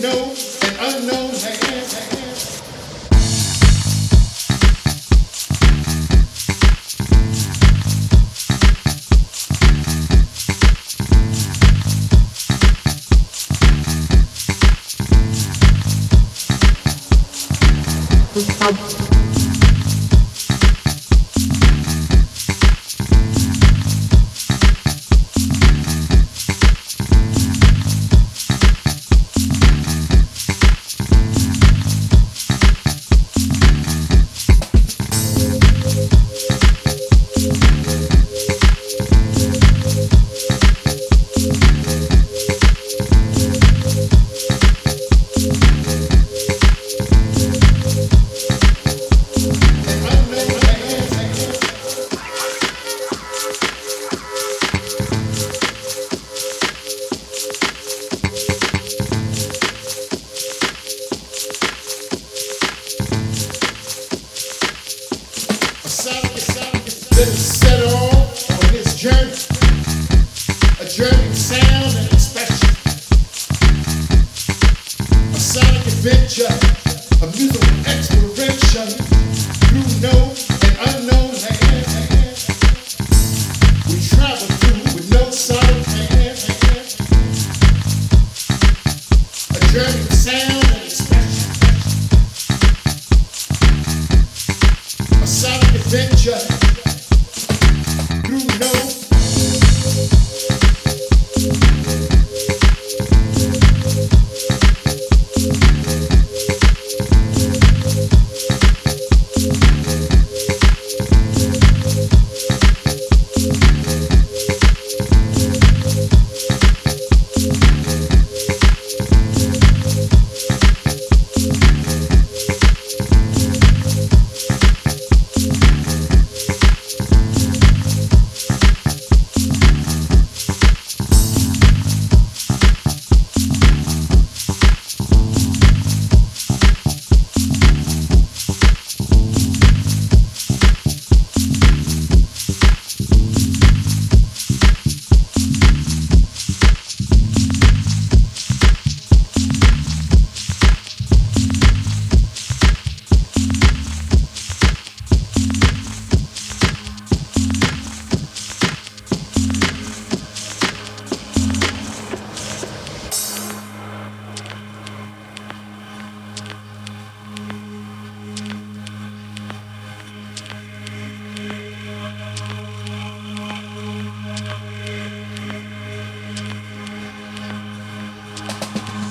known unknown set on this journey. A journey of sound and expression. A sonic adventure, a musical exploration through known and unknown lands.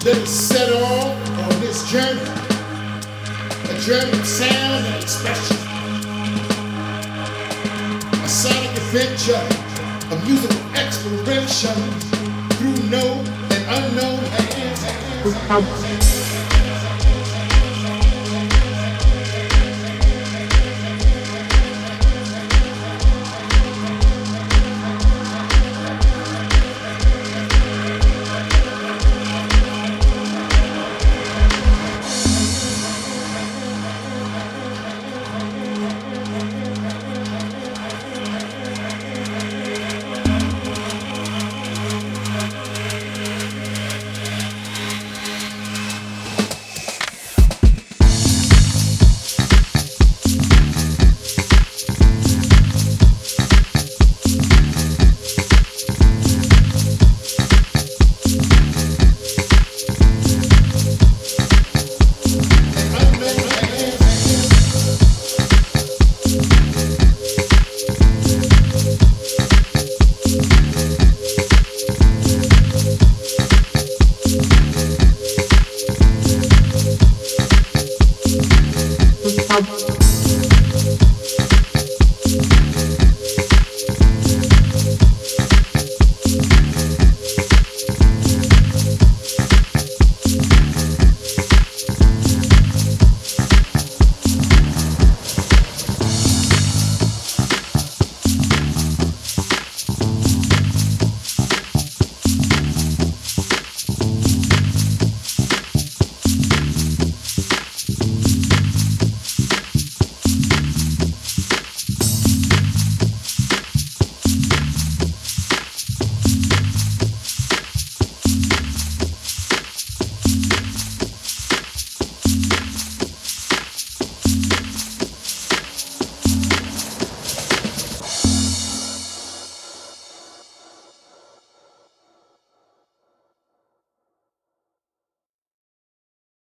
Let us set off on this journey, a journey of sound and expression. A sonic adventure, a musical exploration through known and unknown lands.